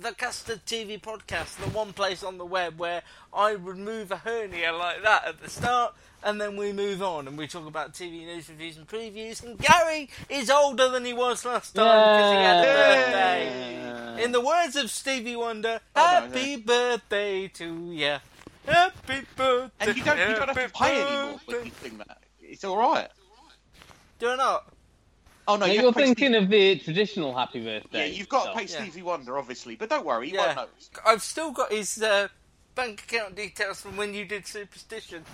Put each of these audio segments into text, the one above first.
the Custard TV podcast, the one place on the web where I remove a hernia like that at the start, and then we move on and we talk about TV news, reviews, and previews. And Gary is older than he was last time because he had a birthday. In the words of Stevie Wonder, Happy birthday to you, Happy birthday. And you don't, you don't have to pay anymore for that. It's all right. Do I not? Oh no, No, you you're have to pay thinking Steve- of the traditional happy birthday. Yeah, you've got to stuff. pay Yeah. Stevie Wonder, obviously, but don't worry, you Yeah. won't notice. I've still got his uh, bank account details from when you did Superstition.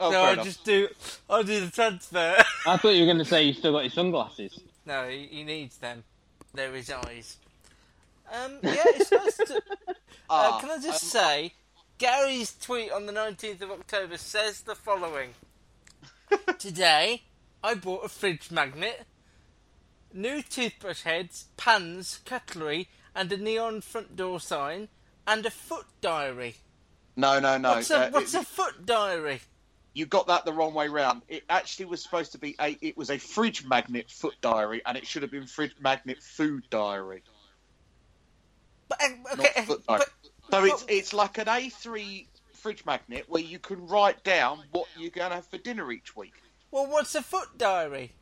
Oh, so I enough. just do, I do the transfer. I thought you were going to say you still got your sunglasses. No, he, he needs them. They're his eyes. Um, yeah, it's nice to. Uh, Ah, can I just um, say, Gary's tweet on the 19th of October says the following Today, I bought a fridge magnet, new toothbrush heads, pans, cutlery, and a neon front door sign, and a foot diary. No, no, no. What's, a, uh, what's it- a foot diary? You got that the wrong way round. It actually was supposed to be a. It was a fridge magnet foot diary, and it should have been fridge magnet food diary, But, not okay, but, So it's it's like an A3 fridge magnet where you can write down what you're going to have for dinner each week. well, what's a foot diary?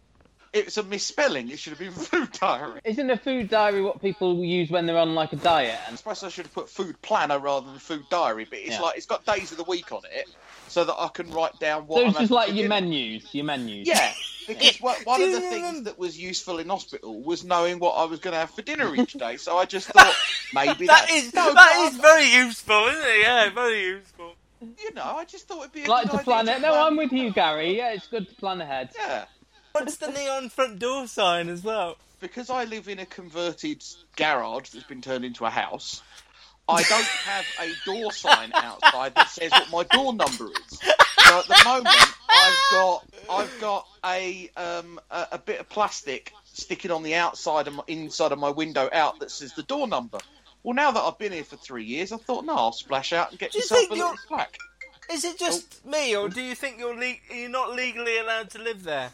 It's a misspelling. It should have been food diary. Isn't a food diary what people use when they're on like a diet? I And suppose I should have put food planner rather than food diary, but it's Yeah. like it's got days of the week on it, so that I can write down what. so I'm it's just having like your dinner. menus, your menus. Yeah, because one one of the things that was useful in hospital was knowing what I was going to have for dinner each day. So I just thought maybe that's no, that but is very useful, isn't it? Yeah, very useful. You know, I just thought it'd be a Like good to idea plan to it. No, I'm with you, Gary. Yeah, it's good to plan ahead. Yeah, What's the neon front door sign as well? because I live in a converted garage that's been turned into a house. I don't have a door sign outside that says what my door number is. So at the moment, I've got I've got a um, a, a bit of plastic sticking on the outside of my, inside of my window out that says the door number. Well, now that I've been here for three years, I thought, no, I'll splash out and get Do you myself a little you're- plaque. Is it just Oh. me, or do you think you're le- you're not legally allowed to live there?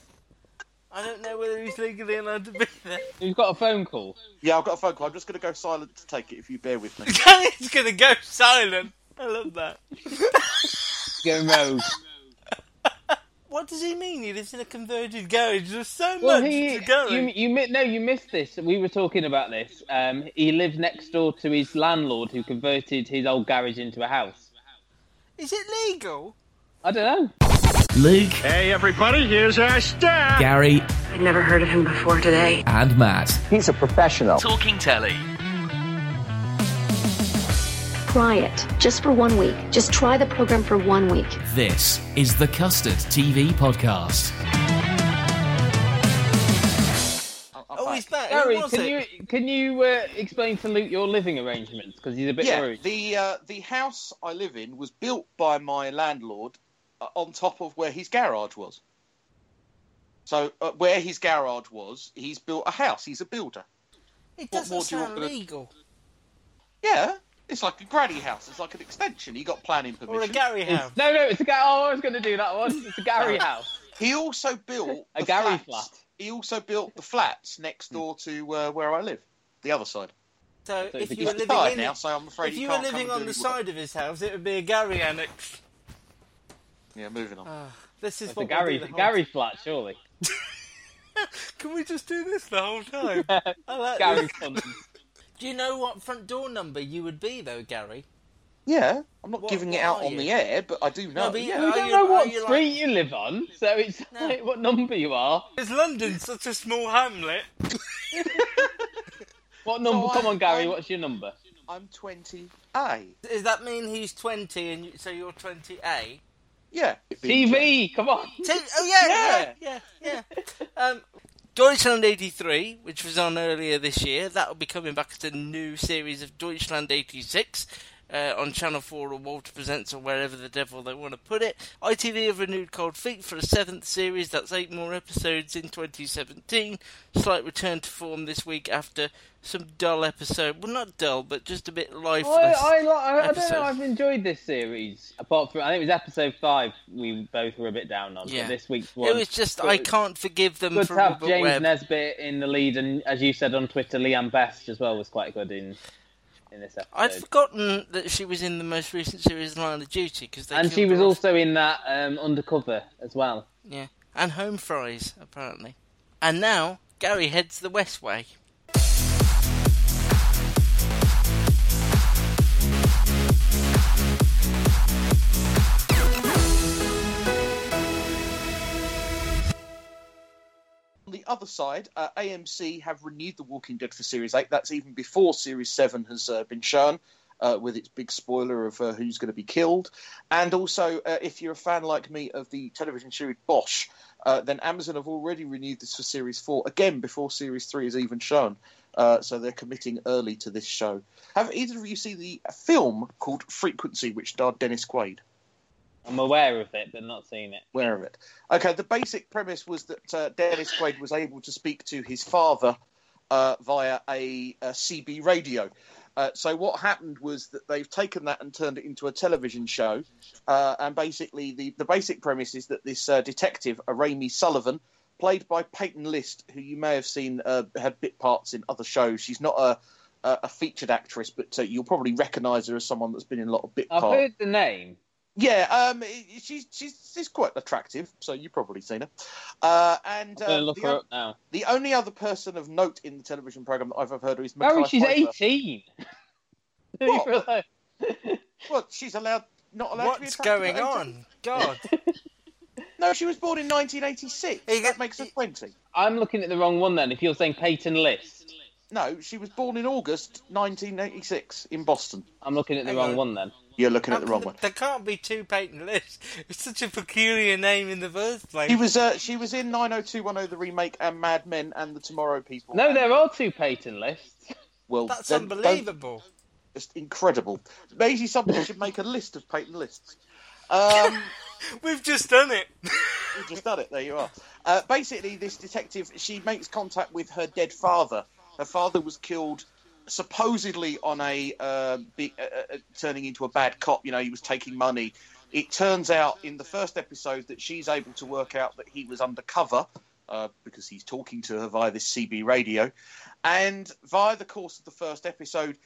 I don't know whether he's legally allowed to be there. You've got a phone call. Yeah, I've got a phone call. I'm just going to go silent to take it if you bear with me. He's gonna go silent. I love that. Go rogue. What does he mean? He lives in a converted garage. There's so Well, much he, to go. you, you, mi- no, you missed this. We were talking about this. Um, he lives next door to his landlord, who converted his old garage into a house. Is it legal? I don't know. Luke, Hey, everybody, here's our star. Gary, I'd never heard of him before today. and Matt. He's a professional. Talking Telly. Try it just for one week. Just try the program for one week. This is the Custard TV podcast. I'm- I'm Oh, back. he's back. Gary, can it? you can you uh, explain to Luke your living arrangements because he's a bit yeah, worried. the uh, the house I live in was built by my landlord on top of where his garage was. So uh, where his garage was, he's built a house. He's a builder. It What doesn't more do you sound want me to- legal. Yeah, it's like a granny house. It's like an extension. He got planning permission. Or a. Gary house. no, no, it's a Gary. Oh, I was going to do that one. It's a Gary house. He also built A Gary flats. flat. He also built the flats next door to uh, where I live, the other side. So So if you were living in, now, so I'm afraid if you were living on the any work. side of his house, it would be a Gary annex. Yeah, moving on. Ah, this is It's what Gary the whole- Gary flat, surely. Can we just do this the whole time? I like Gary this. Do Do you know what front door number you would be, though, Gary? Yeah, I'm not What- giving it out on you? the air, but I do know. No, but you- yeah. We don't you- know what you street like- you live on, so it's No. like what number you are. Is London such a small hamlet? What number? So Come on, Gary. I'm- What's your number? I'm 20A. Does that mean he's 20 and you, so you're 20A? Yeah. TV. Come on. T- oh, yeah, yeah, Yeah. yeah, yeah. Um, Deutschland 83, which was on earlier this year, that will be coming back as a new series of Deutschland 86 uh, on Channel 4 or Walter Presents or wherever the devil they want to put it. ITV have renewed Cold Feet for a seventh series, that's eight more episodes in 2017. Slight return to form this week after some dull episode. Well, not dull, but just a bit lifeless. I, li- I, I don't know. I've enjoyed this series. Apart from, I think it was episode five. We both were a bit down on. Yeah. This week's one. It was just, I can't forgive them Good for to have Robert James Webb. Nesbitt in the lead, and as you said on Twitter, Leanne Best as well was quite good in in this episode. I'd forgotten that she was in the most recent series, Line of Duty, because and she was off. also in that um, undercover as well. yeah, and Home Fires apparently. And now Gary heads the West Way. Other side, uh, AMC have renewed The Walking Dead for Series 8. That's even before Series 7 has uh, been shown, uh, with its big spoiler of uh, who's going to be killed. And also, uh, if you're a fan like me of the television series Bosch, uh, then Amazon have already renewed this for Series 4, again before Series 3 is even shown. So they're committing early to this show. Have either of you seen the film called Frequency, which starred Dennis Quaid? I'm aware of it, but not seen it. aware of it. Okay, the basic premise was that uh, Dennis Quaid was able to speak to his father uh, via a, a CB radio. Uh, so what happened was that they've taken that and turned it into a television show. Uh, and basically, the, the basic premise is that this uh, detective, Raimy Sullivan, played by Peyton List, who you may have seen uh, had bit parts in other shows. She's not a a a featured actress, but uh, you'll probably recognise her as someone that's been in a lot of bit I've parts. heard the name. Yeah, um, she's she's she's quite attractive, so you've probably seen her. Uh, and I'm uh, look the, her o- up now. the only other person of note in the television program that I've ever heard of is Gary, Mekhi she's Phifer. 18. What? Leave her alone. Well, she's allowed not allowed to be What's going on? God. No, she was born in 1986. He that makes her 20. I'm looking at the wrong one then. If you're saying Peyton List, No, she was born in August 1986 in Boston. I'm looking at the Hang wrong on. one then. You're looking at the wrong come one. There can't be two Peyton lists. It's such a peculiar name in the first place. She was uh, she was in 90210 the remake and Mad Men and the Tomorrow People. No, there are two Peyton Lists. well, That's then don't- unbelievable. Just incredible. Maybe somebody should make a list of Peyton lists. Um, We've just done it. You've just done it. There you are. Uh, basically, this detective she makes contact with her dead father. Her father was killed supposedly on a uh, big, uh, uh, turning into a bad cop. You know, he was taking money. It turns out in the first episode that she's able to work out that he was undercover uh, because he's talking to her via this CB radio, and via the course of the first episode,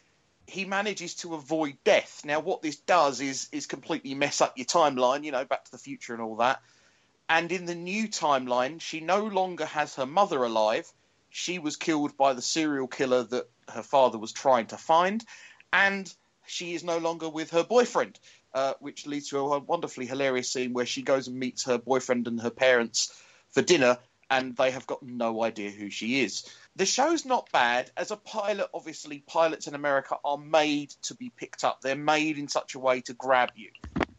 he manages to avoid death. Now, what this does is is completely mess up your timeline. You know, Back to the Future and all that. And in the new timeline, she no longer has her mother alive. She was killed by the serial killer that her father was trying to find, and she is no longer with her boyfriend, uh, which leads to a wonderfully hilarious scene where she goes and meets her boyfriend and her parents for dinner, and they have got no idea who she is. The show's not bad. As a pilot, obviously, pilots in America are made to be picked up. They're made in such a way to grab you,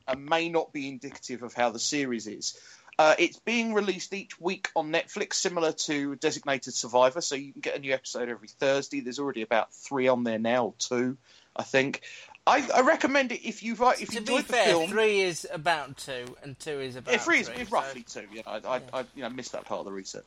and may not be indicative of how the series is. Uh, it's being released each week on Netflix, similar to Designated Survivor, so you can get a new episode every Thursday. There's already about three on there now, two, I think. I, I recommend it if you've if you to be enjoyed the fair, film. three is about two, and two is about Yeah, three is, three. is so- roughly two. Know, I, I, I you know missed that part of the research,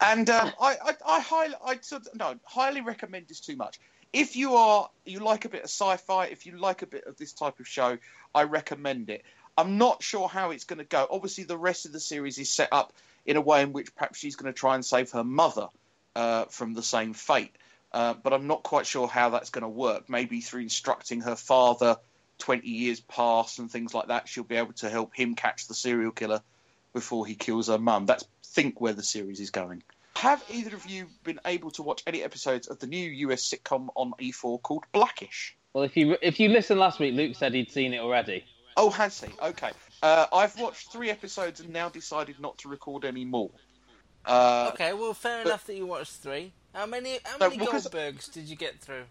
and um, I, I, I highly, I sort of, no, highly recommend this too much. If you are, you like a bit of sci-fi, if you like a bit of this type of show, I recommend it. I'm not sure how it's going to go. Obviously, the rest of the series is set up in a way in which perhaps she's going to try and save her mother uh, from the same fate. Uh, but I'm not quite sure how that's going to work. Maybe through instructing her father 20 years past and things like that, she'll be able to help him catch the serial killer before he kills her mum. That's think where the series is going. have either of you been able to watch any episodes of the new US sitcom on E4 called Blackish? Well, if you if you listened last week, Luke said he'd seen it already. Oh, has he? Okay. Uh, I've watched three episodes and now decided not to record any more. Uh, okay, well, fair but- enough that you watched three. How many how many because- Goldbergs did you get through?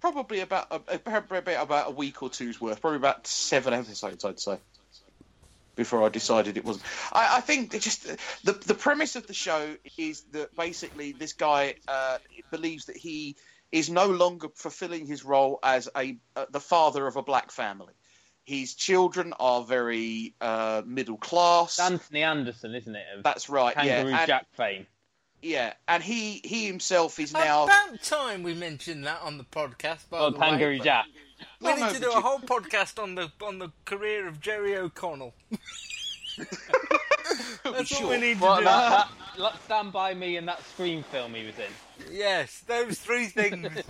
Probably about a, probably about a week or two's worth. Probably about seven episodes, I'd say. Before I decided it wasn't. I, I think just the the premise of the show is that basically this guy uh, believes that he is no longer fulfilling his role as a uh, the father of a black family. His children are very uh, middle class. Anthony Anderson, isn't it? Of That's right. Kangaroo yeah, and, Jack fame. yeah, and he he himself is now. About time we mentioned that on the podcast. By Oh, the way, Kangaroo but Jack. We need to do a you- whole podcast on the on the career of Jerry O'Connell. That's Sure. what we need to Well, do. that, that, like, Stand By Me and that Scream film he was in. Yes, those three things.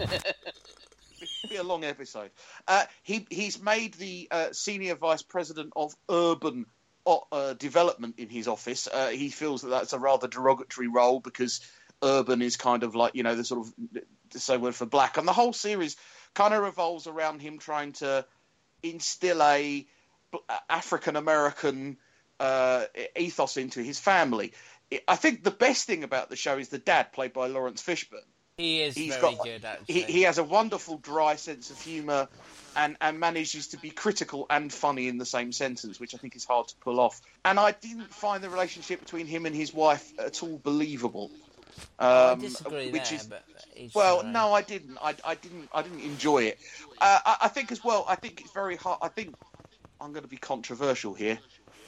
be a long episode. Uh, he he's made the uh, senior vice president of urban uh, development in his office. Uh, he feels that that's a rather derogatory role because urban is kind of like you know the sort of the same word for black, and the whole series kind of revolves around him trying to instill a African American uh, ethos into his family. I think the best thing about the show is the dad, played by Laurence Fishburne. He is He's very got- good, actually. He, he has a wonderful dry sense of humour and, and manages to be critical and funny in the same sentence, which I think is hard to pull off. And I didn't find the relationship between him and his wife at all believable. I Um, disagree which there, is well, own. no, I didn't. I, I didn't. I didn't enjoy it. Uh, I, I think as well. I think it's very hard. I think I'm going to be controversial here.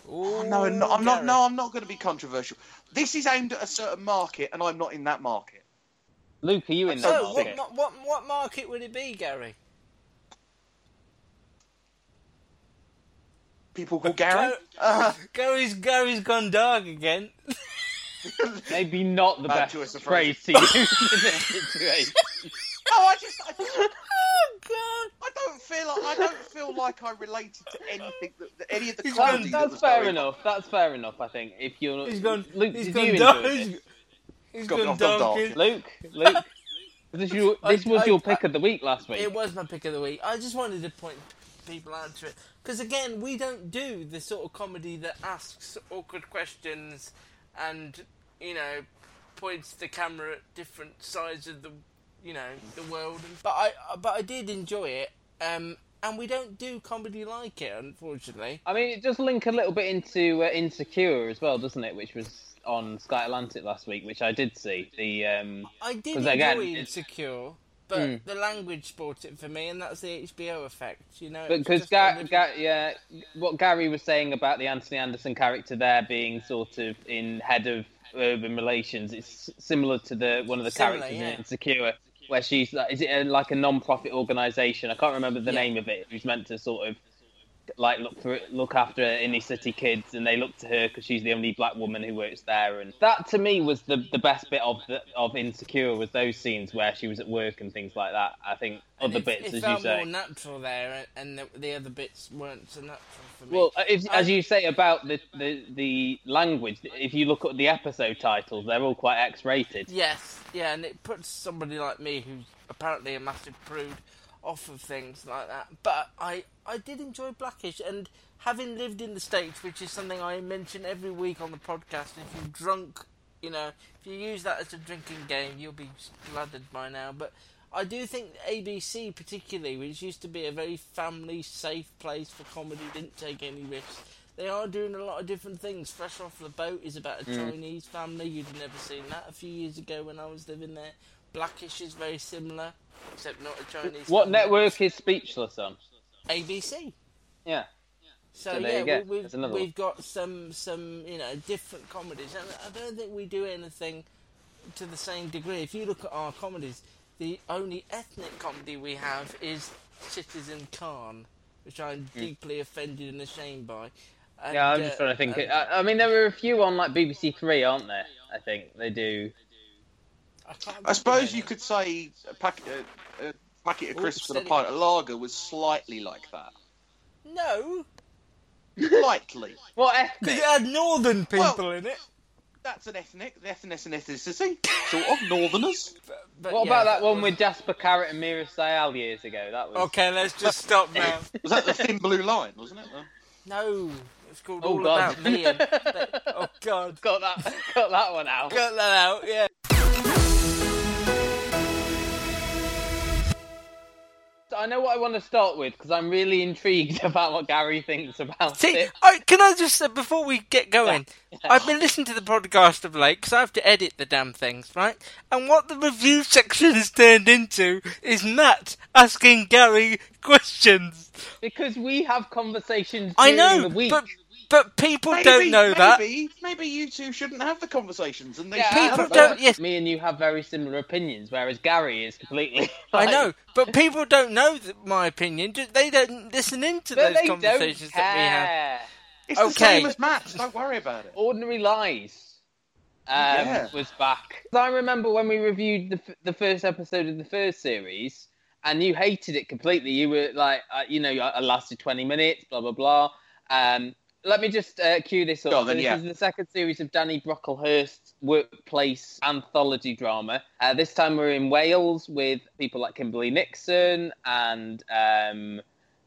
Ooh, No, no, I'm not. No, I'm not going to be controversial. This is aimed at a certain market, and I'm not in that market. Luke, are you in I that don't So, market? what, what, what market would it be, Gary? People call Gary. Uh, Gary's, Gary's gone dark again. Maybe not the Bad best phrase to use in this situation. no, I just. I, just- oh, God. I don't feel like I don't feel like I related to anything that, that any of the He's comedy gone- that That's was fair going on. enough. That's fair enough. I think if you're He's gone, Luke, he's did gone you dark. enjoy He's, it? He's Got- gone I've gone dark. dark. Luke, Luke, this, you, this I- was I- your pick of the week last week. It was my pick of the week. I just wanted to point people out to it because again, we don't do the sort of comedy that asks awkward questions and you know points the camera at different sides of the you know the world. But I but I did enjoy it. Um, and we don't do comedy like it, unfortunately. I mean, it does link a little bit into uh, Insecure as well, doesn't it? Which was on Sky Atlantic last week, which I did see. The um, I did enjoy again, Insecure, but Mm. the language spoiled it for me, and that's the HBO effect, you know. because Ga- Ga- yeah, what Gary was saying about the Anthony Anderson character there being sort of in head of urban relations, it's similar to the one of the Similar, characters yeah. in Insecure, where she's like, is it a, like a non-profit organisation? I can't remember the Yeah. name of it. Who's meant to sort of like look for look after inner city kids, and they look to her because she's the only black woman who works there. And that to me was the the best bit of the, of Insecure was those scenes where she was at work and things like that. I think other it, bits, it as felt you say. more natural there, and the, the other bits weren't so natural for me. Well, if, as you say about the, the the language, if you look at the episode titles, they're all quite X-rated. Yes, yeah, and it puts somebody like me, who's apparently a massive prude, off of things like that. But I, I did enjoy Blackish, and having lived in the States, which is something I mention every week on the podcast, if you're drunk, you know, if you use that as a drinking game, you'll be blooded by now. But I do think ABC, particularly, which used to be a very family safe place for comedy, didn't take any risks. They are doing a lot of different things. Fresh off the boat is about a Mm. Chinese family. You'd never seen that a few years ago when I was living there. Blackish is very similar, except not a Chinese. What family. network is Speechless on? ABC. Yeah. So, So yeah, go. we, we've we've got some some you know different comedies, and I don't think we do anything to the same degree. If you look at our comedies, the only ethnic comedy we have is Citizen Khan, which I'm deeply offended and ashamed by. And, yeah, I'm uh, just trying to think. and I, I mean, there are a few on like BBC Three, aren't there? I think they do. I, I suppose of you could say a packet, a, a packet of crisps and a pint of lager was slightly like that. No, Slightly. What because ethnic? it had northern people Well- in it. that's an ethnic, ethnic ethnicity, sort of northerners. But What yeah, about that one with Jasper Carrott and Meera Syal years ago? That was Okay, let's just stop now. Was that the thin blue line, wasn't it? No, it's called Oh, All God. About Me. And, oh God, got that got that one out. cut that out. Yeah. I know what I want to start with because I'm really intrigued about what Gary thinks about See, it. I, can I just say before we get going, I've been listening to the podcast of late because I have to edit the damn things, right? And what the review section has turned into is Matt asking Gary questions. Because we have conversations I know, the week. but but people Maybe, don't know that. maybe, Maybe you two shouldn't have the conversations, and they Yeah, should people have don't- yes. Me and you have very similar opinions, whereas Gary is completely. I know, but people don't know th- my opinion. They don't listen into But those conversations that we have. care. It's the Okay. same as Matt's. Don't worry about it. Ordinary Lies um, Yeah. was back. I remember when we reviewed the, f- the first episode of the first series, and you hated it completely. You were like, uh, you know, I lasted 20 minutes, blah, blah, blah. Um, let me just uh, cue this up. Go on So then, this yeah. is the second series of Danny Brocklehurst's workplace anthology drama. Uh, this time we're in Wales with people like Kimberley Nixon and um,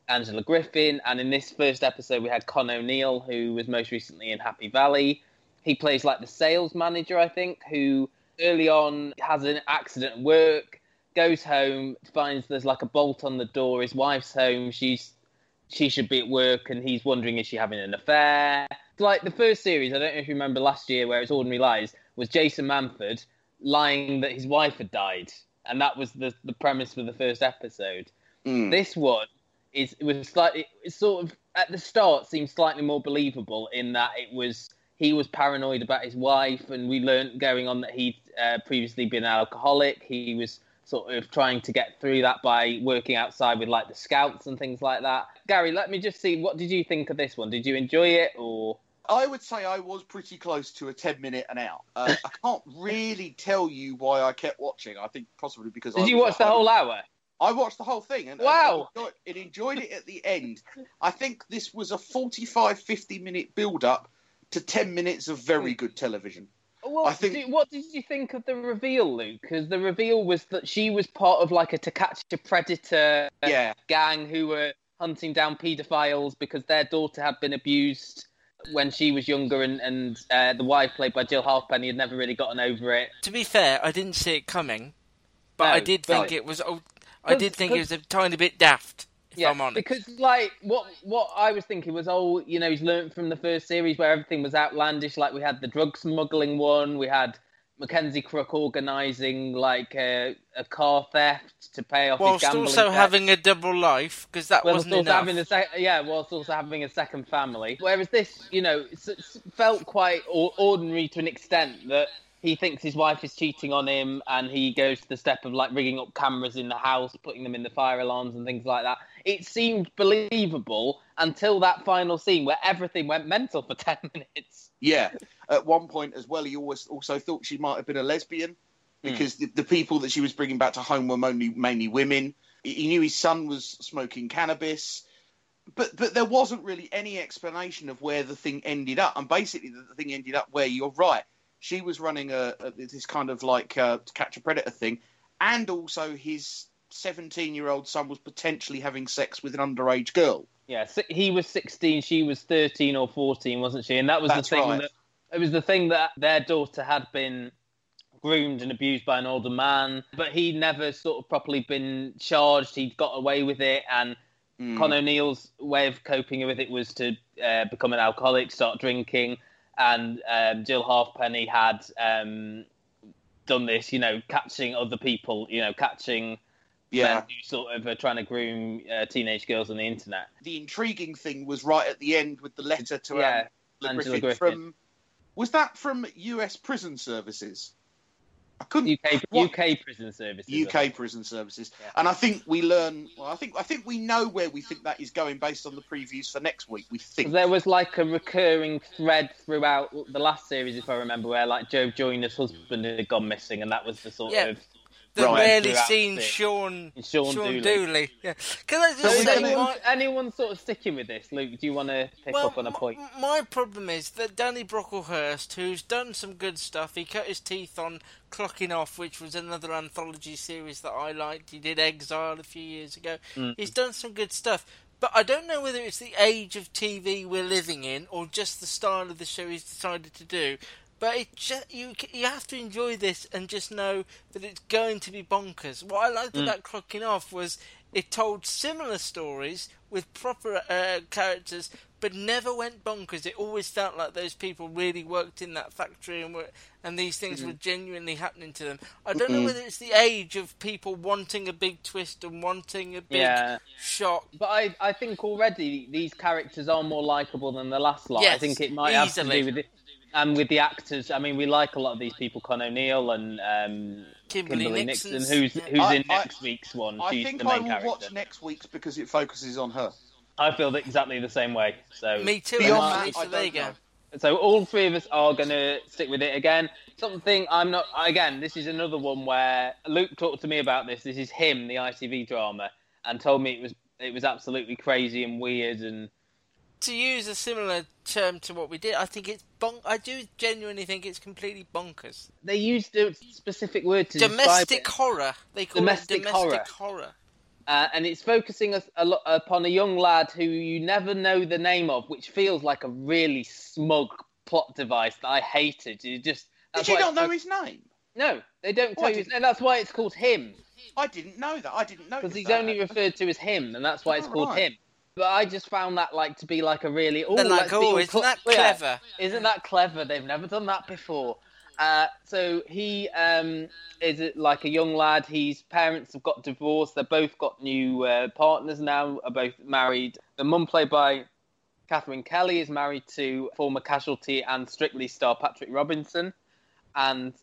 Angela Griffin. And in this first episode, we had Con O'Neill, who was most recently in Happy Valley. He plays like the sales manager, I think, who early on has an accident at work, goes home, finds there's like a bolt on the door. His wife's home. She's she should be at work, and he's wondering is she having an affair. Like the first series, I don't know if you remember last year, where it's Ordinary Lies, was Jason Manford lying that his wife had died, and that was the the premise for the first episode. Mm. This one is it was slightly it sort of at the start seemed slightly more believable in that it was he was paranoid about his wife, and we learnt going on that he'd uh, previously been an alcoholic. He was sort of trying to get through that by working outside with like the scouts and things like that. Gary, let me just see what did you think of this one? Did you enjoy it or I would say I was pretty close to a 10 minute and out. Uh, I can't really tell you why I kept watching. I think possibly because I did you was watch the whole hour? I watched the whole thing and, and Wow. I enjoyed, it enjoyed it at the end. I think this was a 45 50 minute build up to 10 minutes of very good television. Well, I think- do- what did you think of the reveal, Luke? Because the reveal was that she was part of like a to catch a predator Yeah. gang who were hunting down paedophiles because their daughter had been abused when she was younger, and, and uh, the wife, played by Jill Halfpenny, had never really gotten over it. To be fair, I didn't see it coming, but No, I did think right. it was. Oh, I did think it was a tiny bit daft. Honest. because like what what I was thinking was, oh, you know, he's learned from the first series where everything was outlandish. Like we had the drug smuggling one, we had Mackenzie Crook organising like a, a car theft to pay off his whilst also debt. having a double life because that Well, wasn't enough. having a sec- yeah, whilst also having a second family. Whereas this, you know, felt quite or- ordinary to an extent that he thinks his wife is cheating on him, and he goes to the step of like rigging up cameras in the house, putting them in the fire alarms and things like that. It seemed believable until that final scene where everything went mental for ten minutes. Yeah. At one point as well, he always also thought she might have been a lesbian hmm. because the, the people that she was bringing back to home were mainly, mainly women. He knew his son was smoking cannabis. But but there wasn't really any explanation of where the thing ended up. And basically, the thing ended up where you're right. She was running a, a this kind of like uh, to catch a predator thing, and also his 17 year old son was potentially having sex with an underage girl. Yeah, he was sixteen, she was thirteen or fourteen, wasn't she? And that was That's the thing right. that it was the thing that their daughter had been groomed and abused by an older man, but he'd never sort of properly been charged. He'd got away with it, and Mm. Con O'Neill's way of coping with it was to uh, become an alcoholic, start drinking, and um, Jill Halfpenny had um, done this, you know, catching other people, you know, catching Yeah. men who sort of are trying to groom uh, teenage girls on the internet. the intriguing thing was right at the end with the letter to Yeah, Angela Griffin, Griffin. from was that from U.S. prison services? I couldn't UK what- UK prison services. UK prison services, and I think we learn. Well, I think I think we know where we think that is going based on the previews for next week. We think There was like a recurring thread throughout the last series, if I remember, where like Jo Joyner's husband had gone missing, and that was the sort Yeah. of the Right. rarely seen it. Sean Sean Dooley. Dooley. Yeah. Can I just So is say anyone, my, anyone sort of sticking with this, Luke? Do you want to pick well, up on a point? m- my problem is that Danny Brocklehurst, who's done some good stuff, he cut his teeth on Clocking Off, which was another anthology series that I liked. He did Exile a few years ago. Mm. He's done some good stuff. But I don't know whether it's the age of TV we're living in or just the style of the show he's decided to do. But it just, you you have to enjoy this and just know that it's going to be bonkers. What I liked Mm. about Clocking Off was it told similar stories with proper uh, characters, but never went bonkers. It always felt like those people really worked in that factory and were, and these things Mm-hmm. were genuinely happening to them. I don't know Mm-mm. whether it's the age of people wanting a big twist and wanting a big Yeah. shock. But I, I think already these characters are more likable than the last lot. I think it might have to do with it. And with the actors, I mean, we like a lot of these people, Con O'Neill and um, Kimberley Kimberley, Nixon, who's who's I- in I- next week's one. I She's think the I main will character. watch next week's because it focuses on her. I feel exactly the same way. So Me too, Beyond actually, that, so there you go. know. So all three of us are going to stick with it again. Something I'm not. Again, this is another one where Luke talked to me about this. This is him, the ITV drama, and told me it was it was absolutely crazy and weird and To use a similar term to what we did, I think it's bon- I do genuinely think it's completely bonkers. they used a specific word to describe Domestic it. horror. They call Domestic it domestic horror. horror. Uh, and it's focusing us a lot upon a young lad who you never know the name of, which feels like a really smug plot device that I hated. You just Did that's you why not know his name? No, they don't Oh, tell I you. his. That's why it's called him. I didn't know that. I didn't know because he's that. only referred to as him, and that's why it's Oh, called right. him. But I just found that like to be like a really oh, like, "Oh, all isn't that clever?" Isn't that clever? They've never done that before. Uh, so he um, is it like a young lad. His parents have got divorced. They've both got new uh, partners now. Are both married. The mum, played by Katherine Kelly, is married to former Casualty and Strictly star Patrick Robinson, and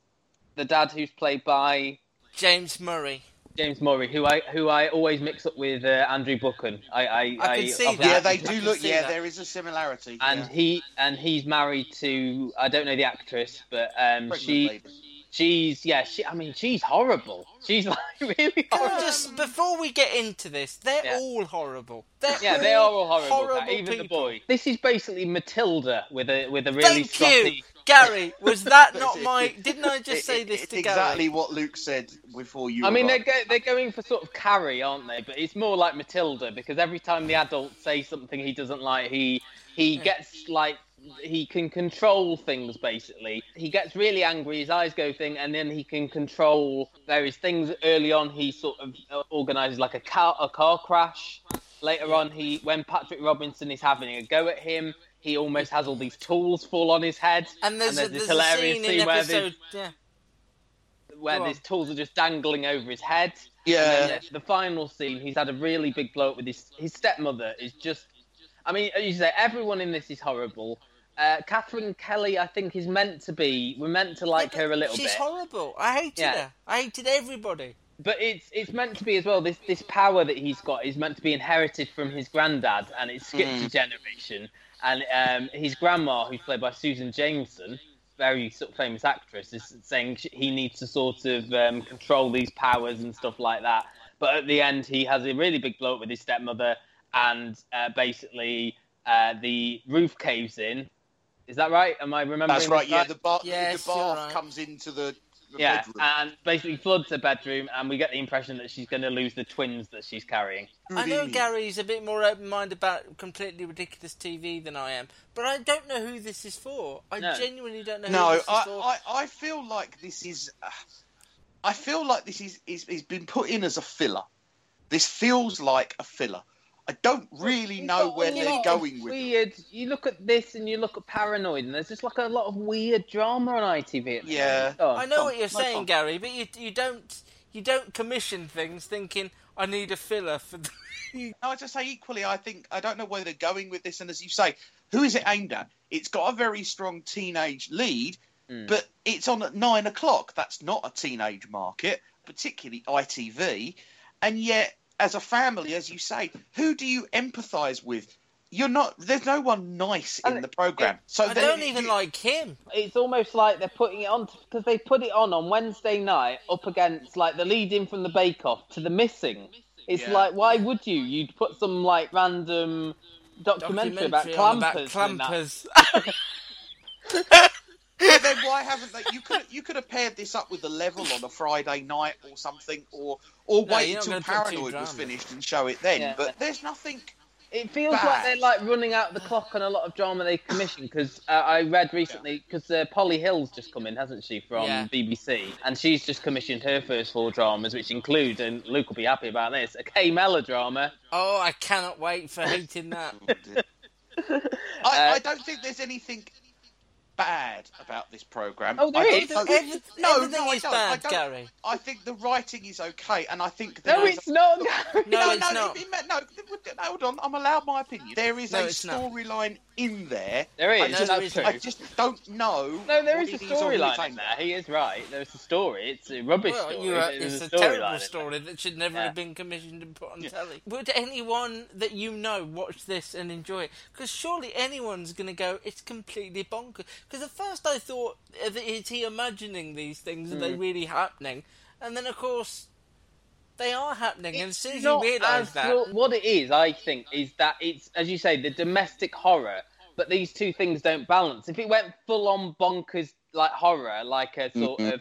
the dad, who's played by James Murray. James Murray, who I who I always mix up with uh, Andrew Buchan. I I, I can see that. Yeah, they do look. Yeah, that. there is a similarity. And yeah. he and he's married to I don't know the actress, but um, she lady. she's yeah she I mean she's horrible. She's like really Can horrible. Just before we get into this, they're Yeah. all horrible. They're Yeah, they are all horrible. horrible even the boy. This is basically Matilda with a with a really Thank stroppy. You, Gary. Was that not my? Didn't I just It- say it- this it's to exactly Gary? what Luke said before you. I mean, they're go- they're going for sort of Carrie, aren't they? But it's more like Matilda because every time the adult say something he doesn't like, he he gets like he can control things. Basically, he gets really angry, his eyes go thing, and then he can control various things. Early on, he sort of uh, organises like a car a car crash. Later on, he when Patrick Robinson is having a go at him. He almost has all these tools fall on his head, And there's, a, this there's a hilarious scene scene in where, episode. the, Yeah. where these tools are just dangling over his head. Yeah. And then the final scene, he's had a really big blow up with his his stepmother. Is just, I mean, as you say, everyone in this is horrible. Uh, Katherine Kelly, I think, is meant to be. We're meant to like her a little She's bit, She's horrible. I hated Yeah. her. I hated everybody. but it's it's meant to be as well. This this power that he's got is meant to be inherited from his granddad, and it skips Mm. a generation. And um, his grandma, who's played by Susan Jameson, very sort of famous actress, is saying he needs to sort of um, control these powers and stuff like that. But at the end, he has a really big blow up with his stepmother, and uh, basically uh, the roof caves in. Is that right? Am I remembering? That's right. this Yeah, the, ba- Yes, the bath right. comes into the, the yeah, bedroom. and basically floods the bedroom, and we get the impression that she's going to lose the twins that she's carrying. I know Gary's a bit more open minded about completely ridiculous TV than I am, but I don't know who this is for. I No. genuinely don't know who No, I. I, I feel like this is. Uh, I feel like this is, is is been put in as a filler. This feels like a filler. I don't really You've know where they're going with it. weird. You look at this and you look at Paranoid, and there's just like a lot of weird drama on ITV. At Yeah. moment. Go on. I know Tom, what you're saying, Tom. Gary, but you you don't you don't commission things thinking I need a filler for. The... No, I just say equally. I think I don't know where they're going with this. And as you say, who is it aimed at? It's got a very strong teenage lead, Hmm. but it's on at nine o'clock. That's not a teenage market, particularly ITV. And yet, as a family, as you say, who do you empathise with? you're not. There's no one nice in the program. So I don't you- even like him. It's almost like they're putting it on because they put it on on Wednesday night up against like the lead in from the Bake Off to the Missing. It's Yeah. like why would you? You'd put some like random documentary, about Documentary clampers. on in that. clampers. But then why haven't they? You could you could have paired this up with the level on a Friday night or something, or or No, wait you're until gonna put two Paranoid was finished and show it then. Yeah. But there's nothing. It feels Bad. like they're like running out the clock on a lot of drama they commission because uh, I read recently because uh, Polly Hill's just come in, hasn't she, from Yeah. BBC, and she's just commissioned her first four dramas, which include, and Luke will be happy about this, a Kay Mellor drama. oh, I cannot wait for hating that. I, Uh, I don't think there's anything bad about this program. Oh, there I is. don't- Every- no, everything no, I is don't. I bad, don't. Gary. I think the writing is okay, and I think No, there is it's a- not. No, no, it's no, not. it- it- no, hold on. I'm allowed my opinion. There is No, a storyline in there. There is, I No, just, there that's isn't. true. I just don't know. No, there is a it or who storyline it's in there. He is right. There's a story. It's a rubbish Well, story. you are, but it's a, storyline in terrible story that should never Yeah. have been commissioned and put on telly. Would anyone that you know watch this and enjoy it? Because surely anyone's going to go, it's completely bonkers. Because at first I thought, is he imagining these things? Are they hmm. really happening? And then, of course, they are happening. and as soon as not you realise that. well- what it is, I think, is that it's as you say, the domestic horror, but these two things don't balance. If it went full on bonkers like horror, like a sort mm-hmm. of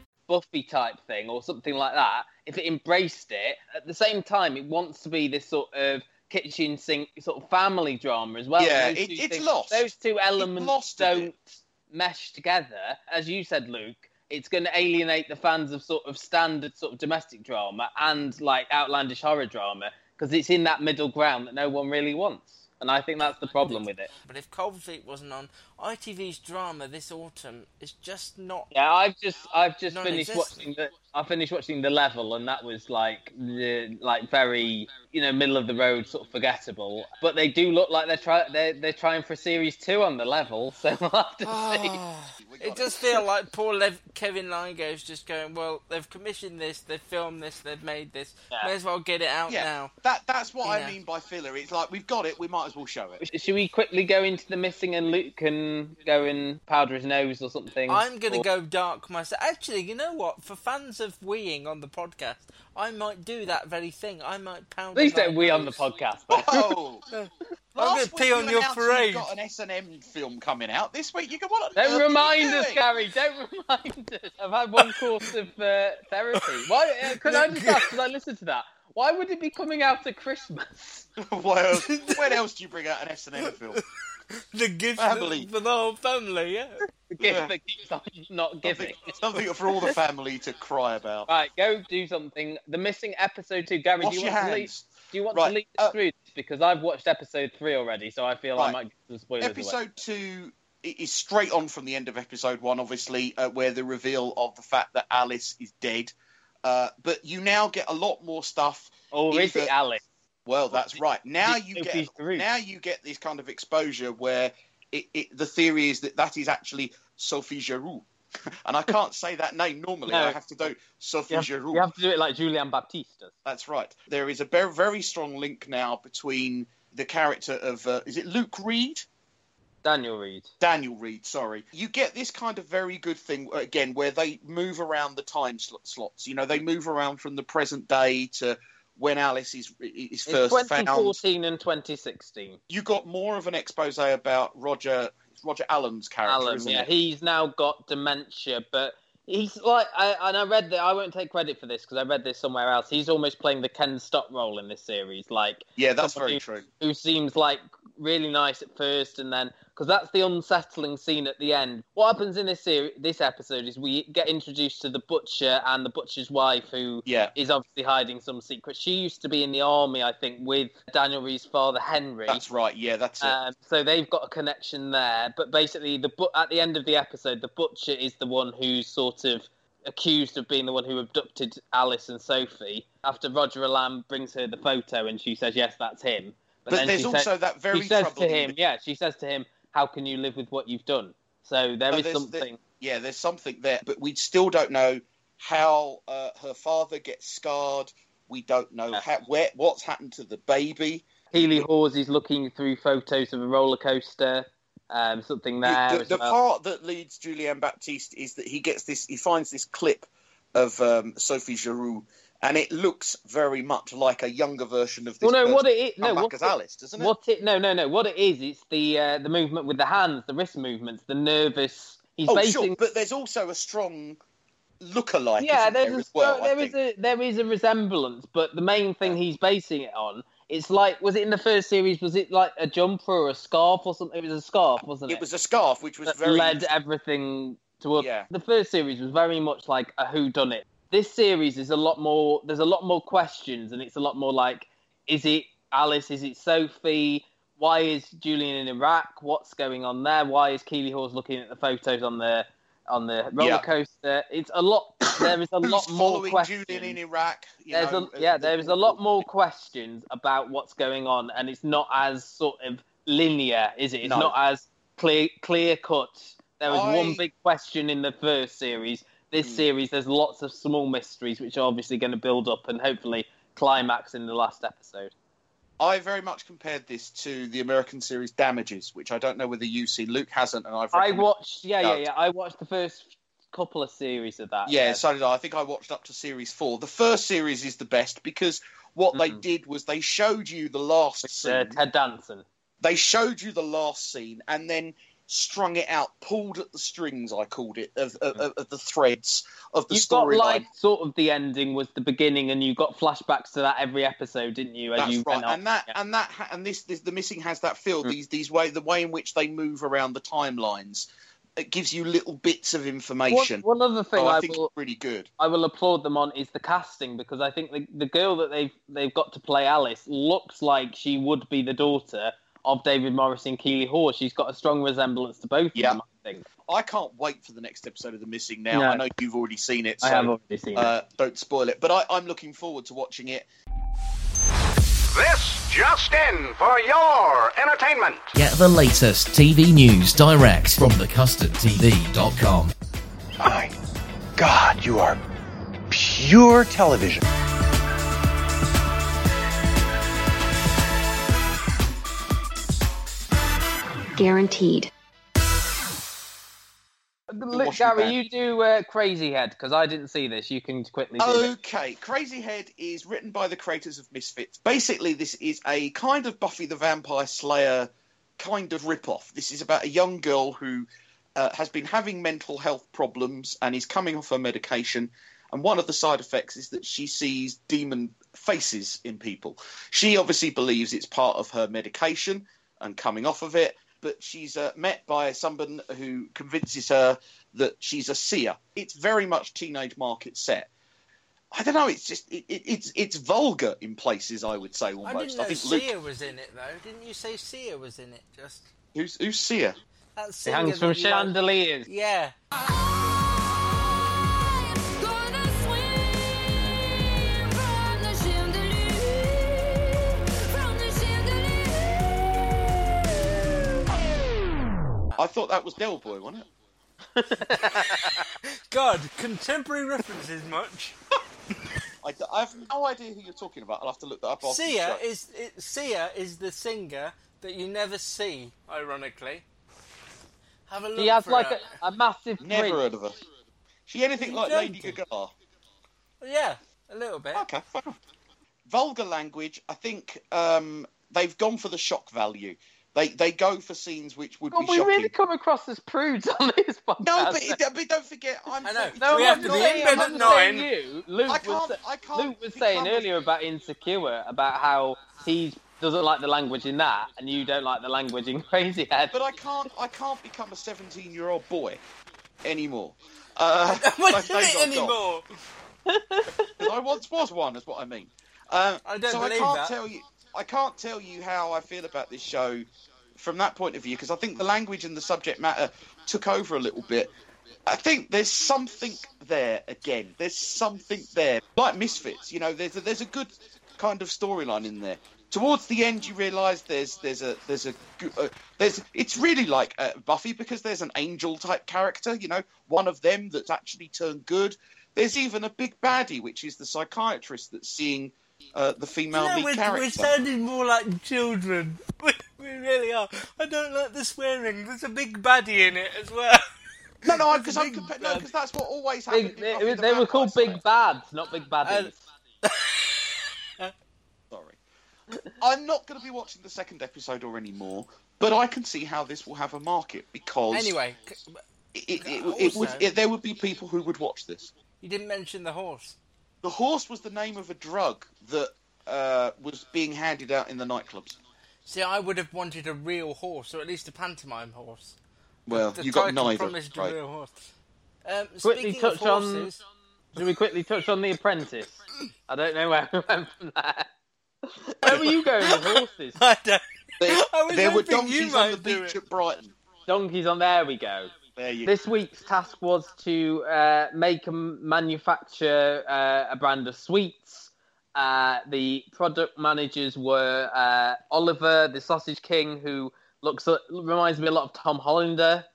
Buffy type thing or something like that, if it embraced it, at the same time, it wants to be this sort of kitchen sink sort of family drama as well. Yeah, it- it's things- lost. Those two elements lost don't mesh together. As you said, Luke, it's going to alienate the fans of sort of standard sort of domestic drama and like outlandish horror drama because it's in that middle ground that no one really wants. And I think that's the problem with it. But if Cold Feet wasn't on, ITV's drama this autumn is just not. Yeah, I've just I've just finished watching the I finished watching the level, and that was like the like very you know middle of the road sort of forgettable. But they do look like they're trying they're they're trying for a series two on the level, so we'll have to ah, see. It does feel like poor Lev- Kevin Lygo's just going, well, they've commissioned this, they've filmed this, they've made this. May as well get it out Yeah, now. that that's what You I know. mean by filler. It's like we've got it, we might as well show it. Should we quickly go into the missing and Luke can go and powder his nose or something? I'm going to Or- go dark myself. Actually, you know what? For fans of weeing on the podcast, I might do that very thing. I might powder. Please my don't we on the podcast. Oh, I'm going last to pee week on you your announced parade. You've got an S and M film coming out this week. You go, what? on Don't earth are you remind us, doing? Gary. Don't remind us. I've had one course of uh, therapy. Why? Uh, could I just ask? Because I listened to that. Why would it be coming out at Christmas? What else- when else do you bring out an S and M film? The gift Family. for the whole family, yeah. The gift Yeah. that keeps on not giving. Something for all the family to cry about. Right, go do something. The missing episode two. Gary, Wash do you your want to lead? Do you want Right, to lead us uh, through this? Because I've watched episode three already, so I feel I might get some spoilers away. Episode two is straight on from the end of episode one, obviously, uh, where the reveal of the fact that Alice is dead. Uh, but you now get a lot more stuff. Oh, is it Alice? Well, that's right. Now you get now you get this kind of exposure where it, it, the theory is that that is actually Sophie Giroux, and I can't say that name normally. No. I have to do Sophie You have, Giroux. you have to do it like Julian Baptiste does. That's right. There is a very, very strong link now between the character of uh, is it Luke Reed? Daniel Reed. Daniel Reed, sorry. You get this kind of very good thing again where they move around the time sl- slots. You know, they move around from the present day to when Alice is is It's first found. 2014 and 2016. You got more of an expose about Roger Roger Allam's character, isn't yeah, it? he's now got dementia, but he's like, I, and I read that I won't take credit for this because I read this somewhere else. He's almost playing the Ken Stott role in this series, like Yeah, that's very who- true. Who seems like really nice at first, and then because that's the unsettling scene at the end. What happens in this series, this episode, is we get introduced to the butcher and the butcher's wife, who Yeah. is obviously hiding some secret. She used to be in the army, I think, with Daniel Reed's father Henry. That's right. Yeah, that's it. Um, so they've got a connection there. But basically, the bu- at the end of the episode, the butcher is the one who's sort of accused of being the one who abducted Alice and Sophie. After Roger Allam brings her the photo, and she says, "Yes, that's him." But then there's she also says- that very she says to him, "Yeah," she says to him, "How can you live with what you've done?" So there is something. yeah, there's something there, but we still don't know how uh, her father gets scarred. We don't know how, where what's happened to the baby. Keeley Hawes is looking through photos of a roller coaster. Um, something there. the the well. part that leads Julian Baptiste is that he gets this. He finds this clip of um, Sophie Giroux, and it looks very much like a younger version of this. Well, no, what it is, no, what as it- Alice, doesn't it? What it? No, no, no. What it is, it's the uh, the movement with the hands, the wrist movements, the nervous. He's oh, basing. sure, but there's also a strong look-alike. yeah, there's there, a, well, there is a there is a resemblance, but the main thing he's basing it on. It's like, was it in the first series? Was it like a jumper or a scarf or something? It was a scarf, wasn't it? It was a scarf, which was that very led everything to a, Yeah. the first series was very much like a who done it this series is a lot more there's a lot more questions and it's a lot more like is it alice is it sophie why is julian in iraq what's going on there why is keeley hawes looking at the photos on the on the roller Yeah. coaster it's a lot there is a lot more questions Julian in Iraq. There's know, a, yeah, there is a lot more questions about what's going on, and it's not as sort of linear, is it? It's No. not as clear clear cut. There was I- one big question in the first series. This Hmm. series, there's lots of small mysteries which are obviously going to build up and hopefully climax in the last episode. I very much compared this to the American series Damages, which I don't know whether you've seen. Luke hasn't, and I've. I watched, yeah, yeah, yeah. I watched the first couple of series of that. Yeah, so did I. I think I watched up to series four. The first series is the best because what they did was they showed you the last uh, scene. Ted Danson. They showed you the last scene and then strung it out, pulled at the strings. I called it of, of, of- the threads of the You got storyline. like sort of the ending was the beginning, and you got flashbacks to that every episode, didn't you? That's you right, and that. Mm. and that and this, this the missing has that feel. These these way the way in which they move around the timelines. It gives you little bits of information. One, one other thing Oh, I, I, think will really good. I will applaud them on is the casting because I think the the girl that they've they've got to play Alice looks like she would be the daughter of David Morrissey and Keeley Hawes. She's got a strong resemblance to both Yeah. of them. I think. I can't wait for the next episode of The Missing now. No. I know you've already seen it, so I have already seen it. uh, don't spoil it. But I, I'm looking forward to watching it. This just in for your entertainment. Get the latest TV news direct from thecustardtv.com. My God, you are pure television. Guaranteed. Look, washing Gary, you do uh, Crazy Head because I didn't see this. You can quickly do it. Okay, Crazy Head is written by the creators of Misfits. Basically, this is a kind of Buffy the Vampire Slayer kind of rip-off. This is about a young girl who uh, has been having mental health problems and is coming off her medication. And one of the side effects is that she sees demon faces in people. She obviously believes it's part of her medication and coming off of it, but she's uh, met by someone who convinces her that she's a seer. It's very much teenage market set. I don't know. It's just it, it, it's it's vulgar in places. I would say I almost. didn't know think Luke, Sia was in it though. Didn't you say Sia was in it? Just who's who's seer? that It singer hangs from that you like- chandeliers. Yeah. I thought that was Del Boy, wasn't it? God, contemporary references much. I, I have no idea who you're talking about. I'll have to look that up. after Sia show. is it, Sia is the singer that you never see. Ironically, have a look. He has for like her. a, a massive never print. heard of her. She anything You like Lady do. Gaga? Yeah, a little bit. Okay, fine. vulgar language. I think um, they've gone for the shock value. They they go for scenes which would God, be we shocking. really come across as prudes on this podcast. No, but, it, but don't forget, I'm. I know. No, We I'm have to be saying- in bed at nine. You, Luke I can't- sa- I can't Luke was saying a- earlier about Insecure, about how he doesn't like the language in that, and you don't like the language in Crazy Head. But I can't. I can't become a 17 year old boy anymore. Uh, What those do you days mean are gone. anymore? 'Cause I once was one, is what I mean. Uh, I don't so I can't that. tell you. I can't tell you how I feel about this show from that point of view because I think the language and the subject matter took over a little bit. I think there's something there again. There's something there, like Misfits. You know, there's a, there's a good kind of storyline in there. Towards the end, you realise there's there's a there's a uh, there's it's really like uh, Buffy because there's an angel type character. You know, one of them that's actually turned good. There's even a big baddie, which is the psychiatrist that's seeing uh, the female No, lead we're, character. we're sounding more like children. We, we really are. I don't like the swearing. There's a big baddie in it as well. No, no, There's a because I'm compa- no, because that's what always happened. Big, in they, the they were called Big Bads, not Big Baddies. Sorry. I'm not going to be watching the second episode or anymore, but I can see how this will have a market because Anyway, it, it, it, it would it, there would be people who would watch this. you didn't mention the horse. The horse was the name of a drug that uh, was being handed out in the nightclubs. See, I would have wanted a real horse, or at least a pantomime horse. Well, The you got neither. promised a Right. real horse. Um, Quickly speaking of touch on. horses, Should we quickly touch on The Apprentice? I don't know where we went from there. Where were you going with horses? I don't. There, I was there were hoping you donkeys on the beach it. at Brighton. Donkeys on there we go. There you This week's task was to uh, make and manufacture uh, a brand of sweets. Uh, the product managers were uh, Oliver, the Sausage King, who looks reminds me a lot of Tom Hollander,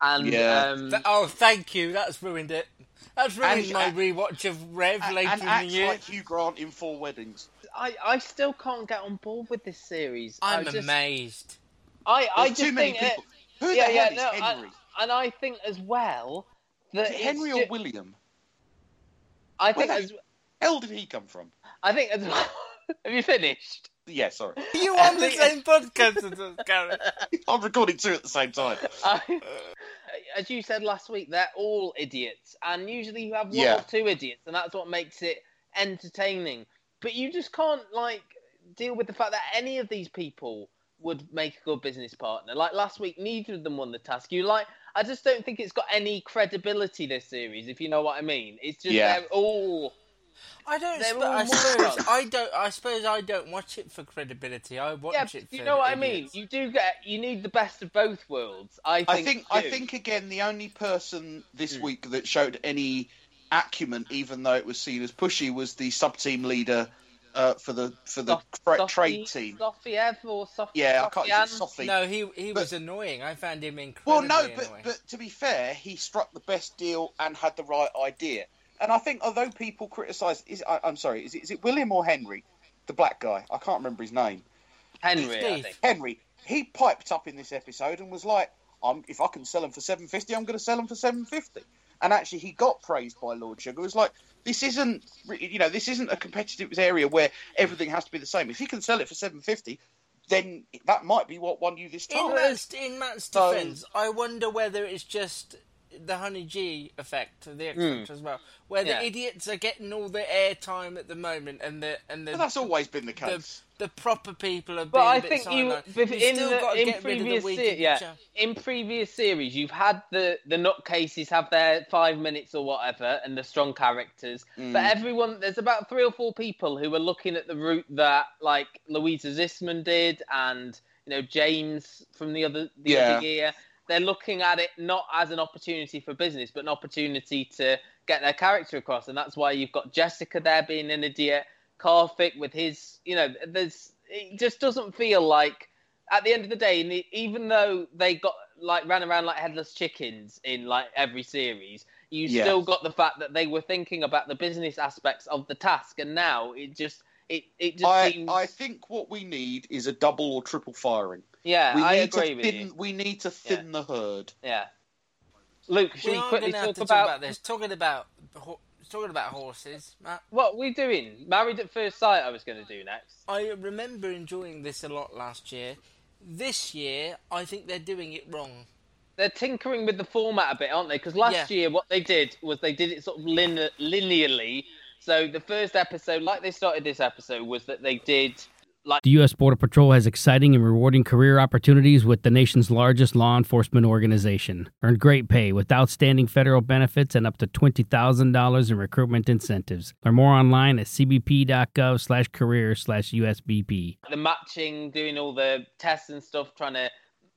and Yeah. um, Th- oh, thank you. That's ruined it. That's ruined And- my and- rewatch of Rev and, later and in the year. like Hugh Grant in Four Weddings. I, I still can't get on board with this series. I'm I just, amazed. I, I There's just too many think people. Who yeah, the yeah, hell is no, I- Henry? And I think as well that Is it Henry or ju- William? I Where think the as hell did he come from? I think as well. Have you finished? Yeah, sorry. Are you on the same podcast as us, Gareth? I'm recording two at the same time. I, as you said last week, they're all idiots, and usually you have one Yeah. or two idiots, and that's what makes it entertaining. But you just can't like deal with the fact that any of these people would make a good business partner. Like last week, neither of them won the task. You like, I just don't think it's got any credibility. This series, if you know what I mean, it's just Yeah. they're all. I don't. Sp- all I suppose. I don't. I suppose I don't watch it for credibility. I watch Yeah, it. For you know what I mean. You do get, you need the best of both worlds. I think. I think you I think again the only person this Hmm. week that showed any acumen, even though it was seen as pushy, was the sub team leader uh, for the for the Sof- tra- trade team. Sophie or Sophie? Yeah, I can't. Sophie Is Sophie? No, he he But- was annoying. I found him incredible. Well, no, but annoying. but to be fair, he struck the best deal and had the right idea. And I think although people criticise, is I, I'm sorry, is it, is it William or Henry, the black guy? I can't remember his name. Henry, I think. Henry. He piped up in this episode and was like, I'm, "If I can sell them for seven fifty, I'm going to sell them for seven fifty. And actually, he got praised by Lord Sugar. It was like, "This isn't, you know, this isn't a competitive area where everything has to be the same. If he can sell it for seven fifty, then that might be what won you this in time." Matt's, in Matt's So- defence, I wonder whether it's just the Honey G effect of the X hmm. Factor as well, where Yeah. the idiots are getting all the airtime at the moment, and the and the that's always been the, case. The proper people are being But I a bit think you, sidelined. You've in, still the, got to in get rid of the previous weak se- yeah, in previous series, you've had the the nutcases have their five minutes or whatever, and the strong characters. Mm. But everyone, there's about three or four people who are looking at the route that like Luisa Zissman did, and you know James from the other the Yeah. other year. They're looking at it not as an opportunity for business, but an opportunity to get their character across, and that's why you've got Jessica there being an idiot, Karthik with his, you know, there's it just doesn't feel like at the end of the day, even though they got like ran around like headless chickens in like every series, you Yeah. still got the fact that they were thinking about the business aspects of the task, and now it just it it just I, seems I think what we need is a double or triple firing. yeah, we I need agree to with thin, you. We need to thin the herd. Yeah, Luke, should we we, quickly going to have talk about, about this. Talking about ho- talking about horses, Matt. What are we doing? Married at First Sight, I was going to do next. I remember enjoying this a lot last year. This year, I think they're doing it wrong. They're tinkering with the format a bit, aren't they? Because last Yeah. year, what they did was they did it sort of lin- linearly. So the first episode, like they started this episode, was that they did like The U.S. Border Patrol has exciting and rewarding career opportunities with the nation's largest law enforcement organization. Earn great pay with outstanding federal benefits and up to $20,000 in recruitment incentives. Learn more online at cbp.gov slash career slash USBP. the matching, doing all the tests and stuff, trying to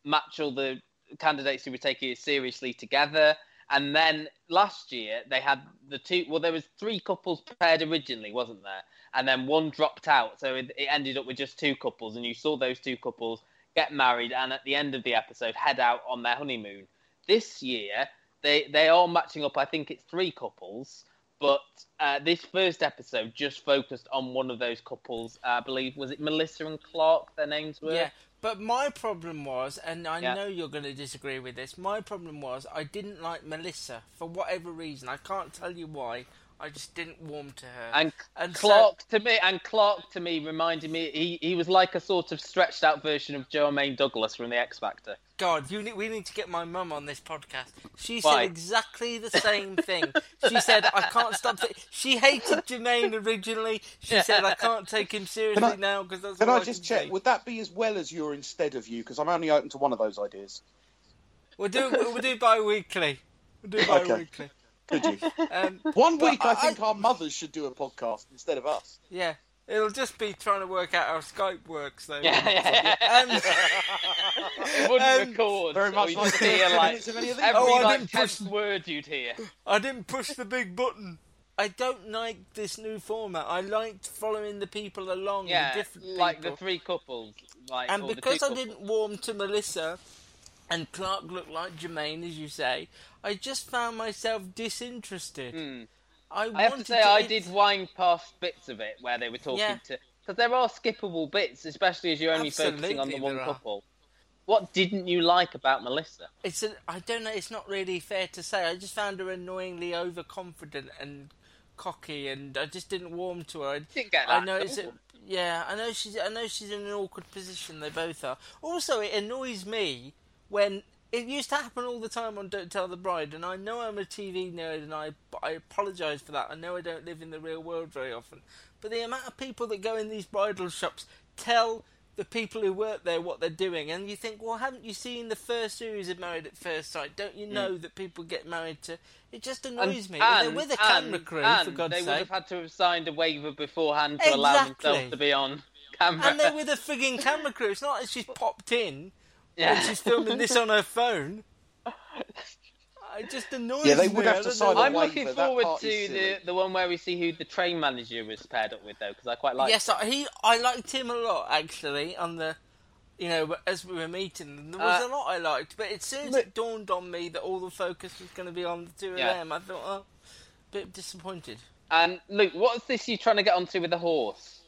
match all the candidates who were taking it seriously together. And then last year they had the two. Well, there was three couples paired originally, wasn't there? And then one dropped out, so it, it ended up with just two couples. And you saw those two couples get married, and at the end of the episode, head out on their honeymoon. This year they they are matching up. I think it's three couples. But uh, this first episode just focused on one of those couples. Uh, I believe was it Melissa and Clark. Their names were. Yeah, but my problem was, and I Yeah. know you're going to disagree with this. My problem was I didn't like Melissa for whatever reason. I can't tell you why. I just didn't warm to her. And, And so- Clark to me, and Clark to me reminded me he, he was like a sort of stretched out version of Jermaine Douglas from the X Factor. God, you need, we need to get my mum on this podcast. She Why? said exactly the same thing. She said, I can't stop. Th-. She hated Jermaine originally. She said, I can't take him seriously Can I- now because that's Can all I just can check? say." Would that be as well as your instead of you? Because I'm only open to one of those ideas. We'll do, we'll do bi weekly. We'll do bi Okay. Weekly. Could you? Um, One week, I think our mothers should do a podcast instead of us. Yeah. It'll just be trying to work out how Skype works, though. Yeah, yeah, yeah. Um, It wouldn't um, record. very much you'd like the hear like minutes of any of these. every Oh, I like didn't tenth push- word you'd hear. I didn't push the big button. I don't like this new format. I liked following the people along, Yeah, the different like people. the three couples. Like and because I couples. didn't warm to Melissa, and Clark looked like Jermaine, as you say, I just found myself disinterested. Hmm. I, I have to say, I did wind past bits of it where they were talking Yeah. to. Because there are skippable bits, especially as you're only focusing on the one couple. What didn't you like about Melissa? It's a, I don't know. It's not really fair to say. I just found her annoyingly overconfident and cocky, and I just didn't warm to her. I, Didn't get I that, know it's a, yeah. I know she's. I know she's in an awkward position. They both are. Also, it annoys me when it used to happen all the time on Don't Tell the Bride, and I know I'm a TV nerd, and I I apologise for that. I know I don't live in the real world very often, but the amount of people that go in these bridal shops tell the people who work there what they're doing, and you think, well, haven't you seen the first series of Married at First Sight? Don't you know mm. that people get married to? It just annoys me. And, they're with a camera and- crew, and for God's sake. they would have had to have signed a waiver beforehand to allow themselves to be on camera. And they're with a frigging camera crew. It's not like she's popped in Yeah. and she's filming this on her phone. It just annoys Yeah, they me. would have I to don't sign know. a I'm looking forward to the, the one where we see who the train manager was paired up with, though, because I quite like. yes, I, he. I liked him a lot actually. On the, you know, as we were meeting, there was Uh, a lot I liked. But as soon as it dawned on me that all the focus was going to be on the two Yeah. of them, I thought, oh, a bit disappointed. And Luke, what's this you trying to get onto with the horse?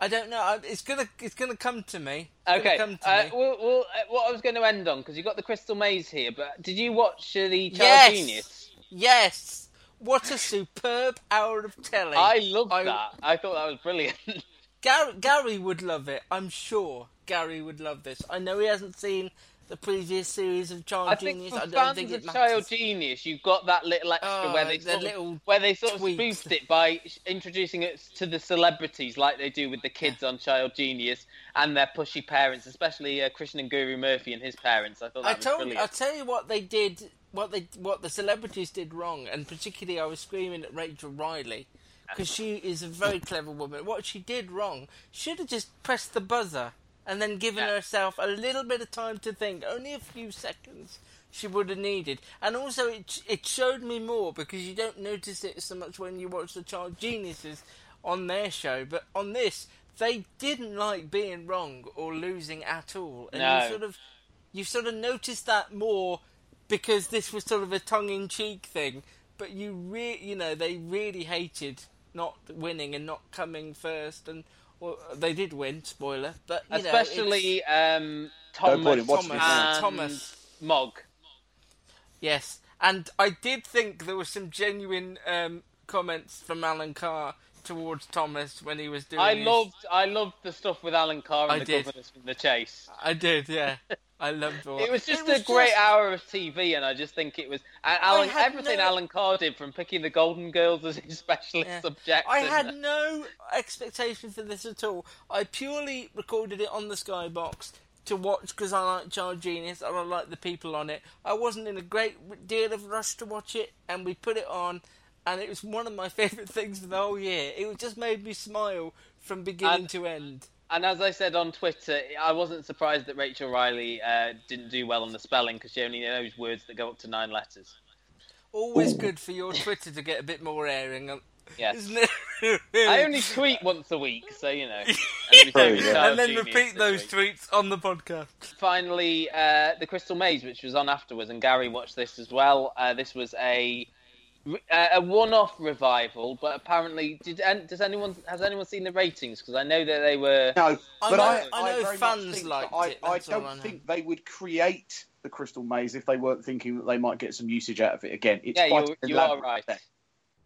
I don't know. It's gonna. It's gonna come to me. It's Okay, come to uh, me. well, well, uh, what I was going to end on because you got the Crystal Maze here, but did you watch uh, the Child yes. Genius? Yes. What a superb hour of telly. I loved I- that. I thought that was brilliant. Gary, Gary would love it. I'm sure Gary would love this. I know he hasn't seen the previous series of Child I think Genius. for I don't fans think of Child. Genius, you've got that little extra Oh, where they the sort little of, where they sort of spoofed it by introducing it to the celebrities, like they do with the kids on Child Genius and their pushy parents, especially uh, Krishnan Guru-Murthy and his parents. I thought that I was told brilliant. I tell you what they did, what they what the celebrities did wrong, and particularly I was screaming at Rachel Riley because she is a very clever woman. What she did wrong, should have just pressed the buzzer and then given Yeah. herself a little bit of time to think, only a few seconds. She would have needed, and also it it showed me more because you don't notice it so much when you watch the Child Geniuses on their show, but on this they didn't like being wrong or losing at all, and No. you sort of you sort of noticed that more because this was sort of a tongue-in-cheek thing. But you re- you know, they really hated not winning and not coming first, and well, they did win. Spoiler, but you know, especially it's- um, No point Thomas, in watching Thomas, it now. and Thomas. Mog. yes, And I did think there were some genuine um, comments from Alan Carr towards Thomas when he was doing. I his- loved I loved the stuff with Alan Carr and I the did. governors from the chase. I did, yeah. I loved all. It was just It a great just- hour of TV, and I just think it was and Alan, everything no- Alan Carr did from picking the Golden Girls as his specialist Yeah. subject. I and- had no expectation for this at all. I purely recorded it on the Skybox to watch because I like Child Genius and I like the people on it. I wasn't in a great deal of rush to watch it, and we put it on, and it was one of my favourite things for the whole year. It just made me smile from beginning And- to end. And as I said on Twitter, I wasn't surprised that Rachel Riley uh, didn't do well on the spelling because she only knows words that go up to nine letters. Always good for your Twitter to get a bit more airing, um, Yes. isn't it? I only tweet once a week, so you know. And, every time we Child and then repeat those week. tweets on the podcast. Finally, uh, the Crystal Maze, which was on afterwards, and Gary watched this as well. Uh, this was a uh, a one-off revival, but apparently, did does anyone has anyone seen the ratings? Because I know that they were. No, I but know- I, I know very much fans think liked I, it, I don't I think they would create the Crystal Maze if they weren't thinking that they might get some usage out of it again. It's Yeah, quite you- an you are right. thing.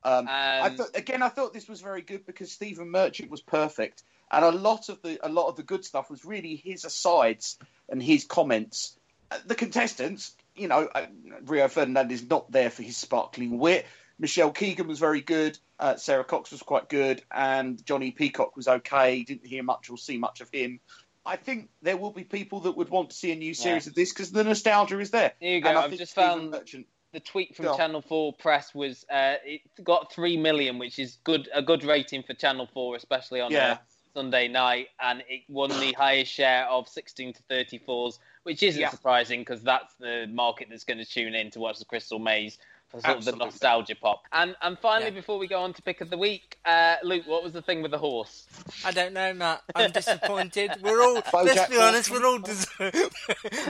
Um, I Um, thought again, I thought this was very good because Stephen Merchant was perfect, and a lot of the a lot of the good stuff was really his asides and his comments. Uh, The contestants, you know, uh, Rio Ferdinand is not there for his sparkling wit. Michelle Keegan was very good. Uh, Sara Cox was quite good, and Jonnie Peacock was okay. Didn't hear much or see much of him. I think there will be people that would want to see a new series Yeah. of this because the nostalgia is there. Here you go. I've just Stephen found Merchant- the tweet from Channel Four Press was uh, it got three million, which is good a good rating for Channel Four, especially on Yeah. A Sunday night, and it won the highest share of 16 to 34s, which isn't Yeah. surprising because that's the market that's going to tune in to watch the Crystal Maze for sort of the nostalgia pop. And and finally, Yeah. before we go on to pick of the week, uh, Luke, what was the thing with the horse? I don't know, Matt. I'm disappointed. We're all. let's be honest. We're all. Dis-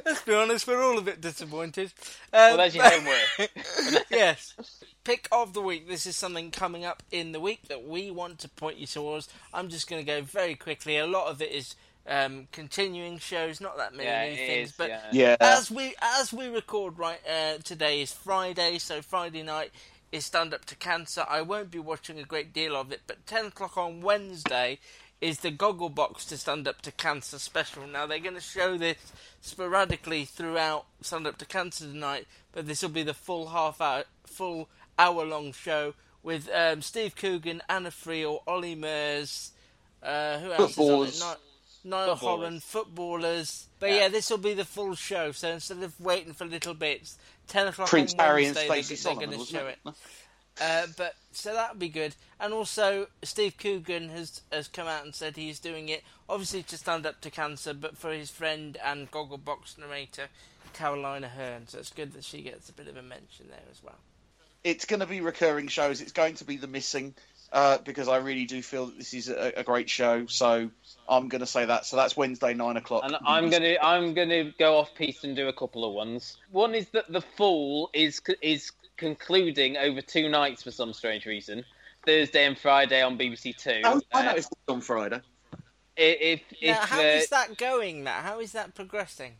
let's be honest. We're all a bit disappointed. Um, Well, there's your homework. yes. Pick of the week. This is something coming up in the week that we want to point you towards. I'm just going to go very quickly. A lot of it is um, continuing shows, not that many Yeah, new things. is, but yeah. Yeah. as we as we record right uh, today is Friday, so Friday night is Stand Up to Cancer. I won't be watching a great deal of it, but 10 o'clock on Wednesday is the Goggle Box to Stand Up to Cancer special. Now they're going to show this sporadically throughout Stand Up to Cancer tonight, but this will be the full half hour, full hour long show with um, Steve Coogan, Anna Friel, Olly Murs, uh, who else Footballers. is on it? Ni- Niall. Holland, footballers. But Yeah. yeah, this will be the full show. So instead of waiting for little bits, ten o'clock Prince on Harry and Wednesday, Stacey they're, going to show it? it. Uh, but so that'd be good. And also, Steve Coogan has has come out and said he's doing it, obviously to stand up to cancer, but for his friend and Gogglebox narrator Caroline Aherne. So it's good that she gets a bit of a mention there as well. It's going to be recurring shows. It's going to be the missing uh, because I really do feel that this is a, a great show. So I'm going to say that. So that's Wednesday nine o'clock. And I'm gonna I'm gonna go off piece and do a couple of ones. One is that the Fall is is concluding over two nights for some strange reason, Thursday and Friday on BBC Two. Oh, I Uh, noticed it on Friday. if if, Now, if how uh, is that going? Now, how is that progressing?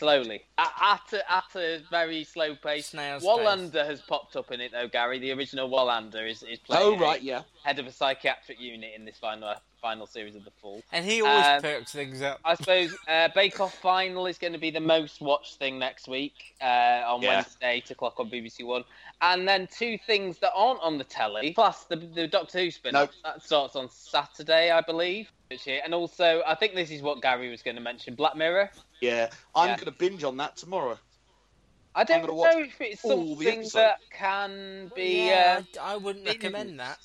Slowly at, at, a, at a very slow pace. Snail's Wallander has popped up in it though, Gary. The original Wallander is is playing Oh right, yeah. head of a psychiatric unit in this final final series of the fall. And he always Um, perks things up. I suppose uh, Bake Off final is going to be the most watched thing next week uh, on Yeah. Wednesday, eight o'clock on BBC One, and then two things that aren't on the telly, plus the, the Doctor Who spin Nope. that starts on Saturday, I believe. Which here- And also, I think this is what Gary was going to mention: Black Mirror. Yeah, I'm Yeah. going to binge on that tomorrow. I don't gonna watch know if it's all the something that can be. yeah, uh, I, I wouldn't binged. recommend that.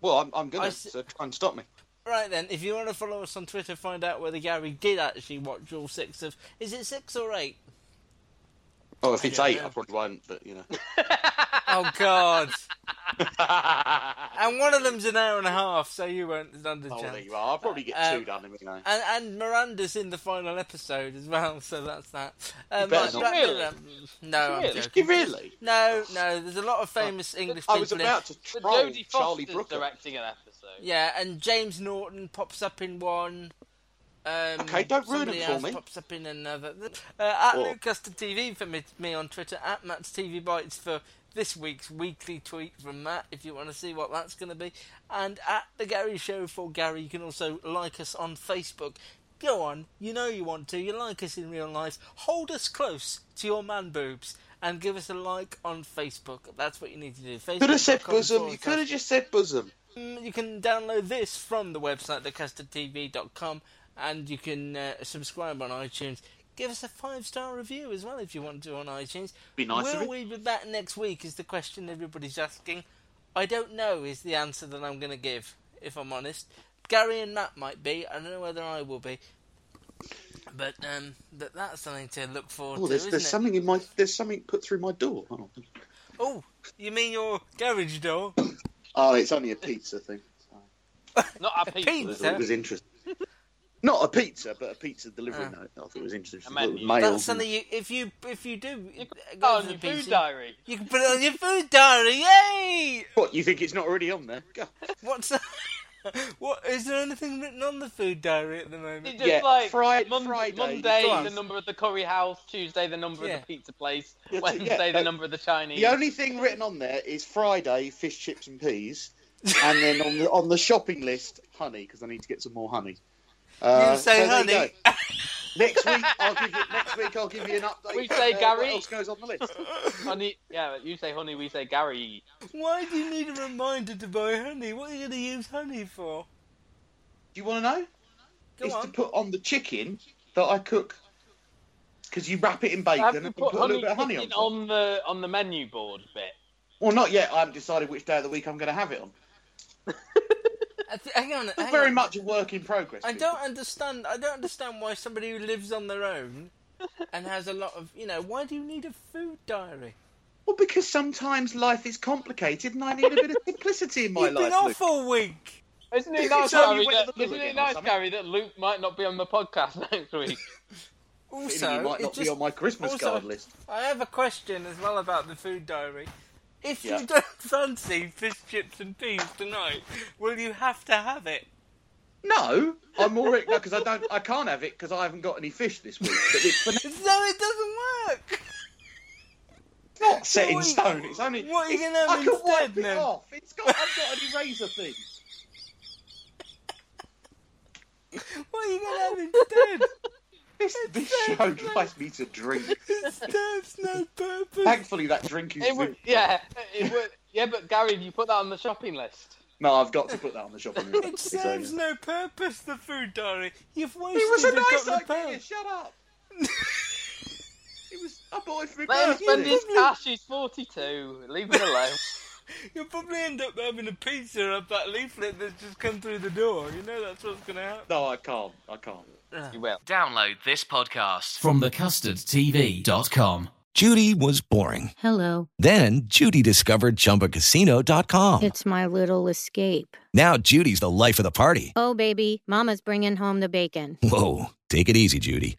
Well, I'm, I'm going to so try and stop me. Right then, if you want to follow us on Twitter, find out whether Gary did actually watch all six of. Is it six or eight? Oh, if it's don't eight, know. I probably won't. But you know. Oh God! and one of them's an hour and a half, so you won't stand a Oh, there you are. I'll probably get Um, two done. You know. And, and Miranda's in the final episode as well, so that's that. Um, better not. Really? Mirror- No, I'm Really? joking. Is he really? No, no. There's a lot of famous English I people. was in- about to troll Charlie Brooker. directing an episode. Yeah, and James Norton pops up in one. Um, Okay, don't ruin it for me. pops up in another. Uh, at Custard TV for me, me on Twitter. At Matt's TV Bites for this week's weekly tweet from Matt if you want to see what that's going to be. And at the Gary Show for Gary, you can also like us on Facebook. Go on, you know you want to. You like us in real life. Hold us close to your man boobs and give us a like on Facebook. That's what you need to do. Could have said bosom. You could have just said bosom. Mm, You can download this from the website, thecustardtv.com, and you can uh, subscribe on iTunes. Give us a five star review as well if you want to on iTunes. Be nice Will we be back next week? Is the question everybody's asking. I don't know. Is the answer that I'm going to give, if I'm honest. Gary and Matt might be. I don't know whether I will be. But um, but that's something to look forward Oh, to, there's, isn't there's it? something in my there's something put through my door. Oh, Oh, you mean your garage door? oh it's only a pizza thing. Not a pizza. I thought it was interesting. Not a pizza, but a pizza delivery Ah. note. I thought it was interesting. A menu. Mail. That's something you, if you if you do put go on the your food diary. You can put it on your food diary. Yay! What you think it's not already on there? Go. What's that? What is there anything written on the food diary at the It moment? just Yeah, like Fri- Mon- Friday. Monday, the number of the curry house. Tuesday, the number Yeah. of the pizza place. Yeah, Wednesday, the uh, number of the Chinese. The only thing written on there is Friday fish, chips, and peas, and then on the on the shopping list, honey, because I need to get some more honey. Uh, You say so there you honey. next week, I'll give you next week. I'll give you an update. We say uh, Gary. What else goes on the list? honey. Yeah, you say honey, we say Gary. Why do you need a reminder to buy honey? What are you going to use honey for? Do you want to know? Go it's to put on the chicken that I cook. Because you wrap it in bacon Have and you put, put a little honey bit of honey on on the on the menu board bit? Well, not yet. I haven't decided which day of the week I'm going to have it on. I th- hang on, It's hang very on. much a work in progress. I people. don't understand. I don't understand why somebody who lives on their own and has a lot of, you know, why do you need a food diary? Well, because sometimes life is complicated and I need a bit of simplicity in my You've life. been off all week. Isn't it nice, it's Gary? went to That, the loo isn't it nice. Gary, that Luke might not be on the podcast next week? Also, you might it not be on my Christmas also, card list. I have a question as well about the food diary. If Yeah. you don't fancy fish, chips, and peas tonight, will you have to have it? No, I'm already no because I don't. I can't have it because I haven't got any fish this week. But it's but No, it doesn't work. it's not set in What you- stone. It's only. what are you gonna have I can wipe instead, it off. It's got. I've got an eraser thing. What are you going to have instead? This, this show drives me to drink. it serves no purpose. Thankfully, that drink is. It would, yeah, it would, yeah, but Gary, have you put that on the shopping list? No, I've got to put that on the shopping list. It So, serves yeah. no purpose, the food diary. You've wasted It was a a nice couple idea. pounds. Shut up. it was. I bought it for my Let him spend his cash. He's forty-two. Leave him alone. You'll probably end up having a pizza of that leaflet that's just come through the door. You know that's what's going to happen. No, I can't. I can't. you will. Download this podcast from thecustardtv.com. Judy was boring. Hello. Then Judy discovered ChumbaCasino.com. It's my little escape. Now Judy's the life of the party. Oh, baby, Mama's bringing home the bacon. Whoa, take it easy, Judy.